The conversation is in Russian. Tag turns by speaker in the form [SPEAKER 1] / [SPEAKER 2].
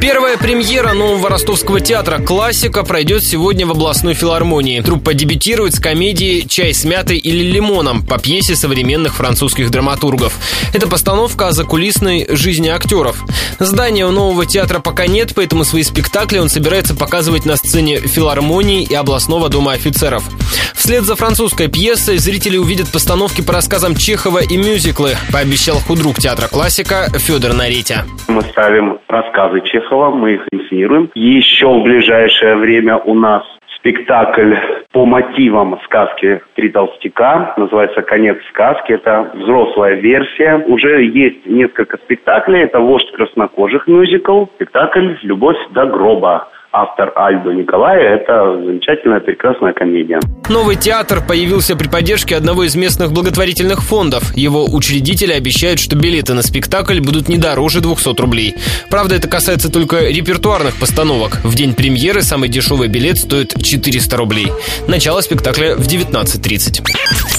[SPEAKER 1] Первая премьера нового ростовского театра «Классика» пройдет сегодня в областной филармонии. Труппа дебютирует с комедией «Чай с мятой или лимоном» по пьесе современных французских драматургов. Это постановка о закулисной жизни актеров. Здания у нового театра пока нет, поэтому свои спектакли он собирается показывать на сцене филармонии и областного дома офицеров. Вслед за французской пьесой зрители увидят постановки по рассказам Чехова и мюзиклы, пообещал худрук театра «Классика» Федор Наритя.
[SPEAKER 2] Мы ставим рассказы Чехова, мы их инсценируем. Еще в ближайшее время у нас спектакль по мотивам сказки «Три толстяка». Называется «Конец сказки». Это взрослая версия. Уже есть несколько спектаклей. Это «Вождь краснокожих» мюзикл, спектакль «Любовь до гроба» автор Альдо Николая. Это замечательная, прекрасная комедия.
[SPEAKER 1] Новый театр появился при поддержке одного из местных благотворительных фондов. Его учредители обещают, что билеты на спектакль будут не дороже 200 рублей. Правда, это касается только репертуарных постановок. В день премьеры самый дешевый билет стоит 400 рублей. Начало спектакля в 19.30.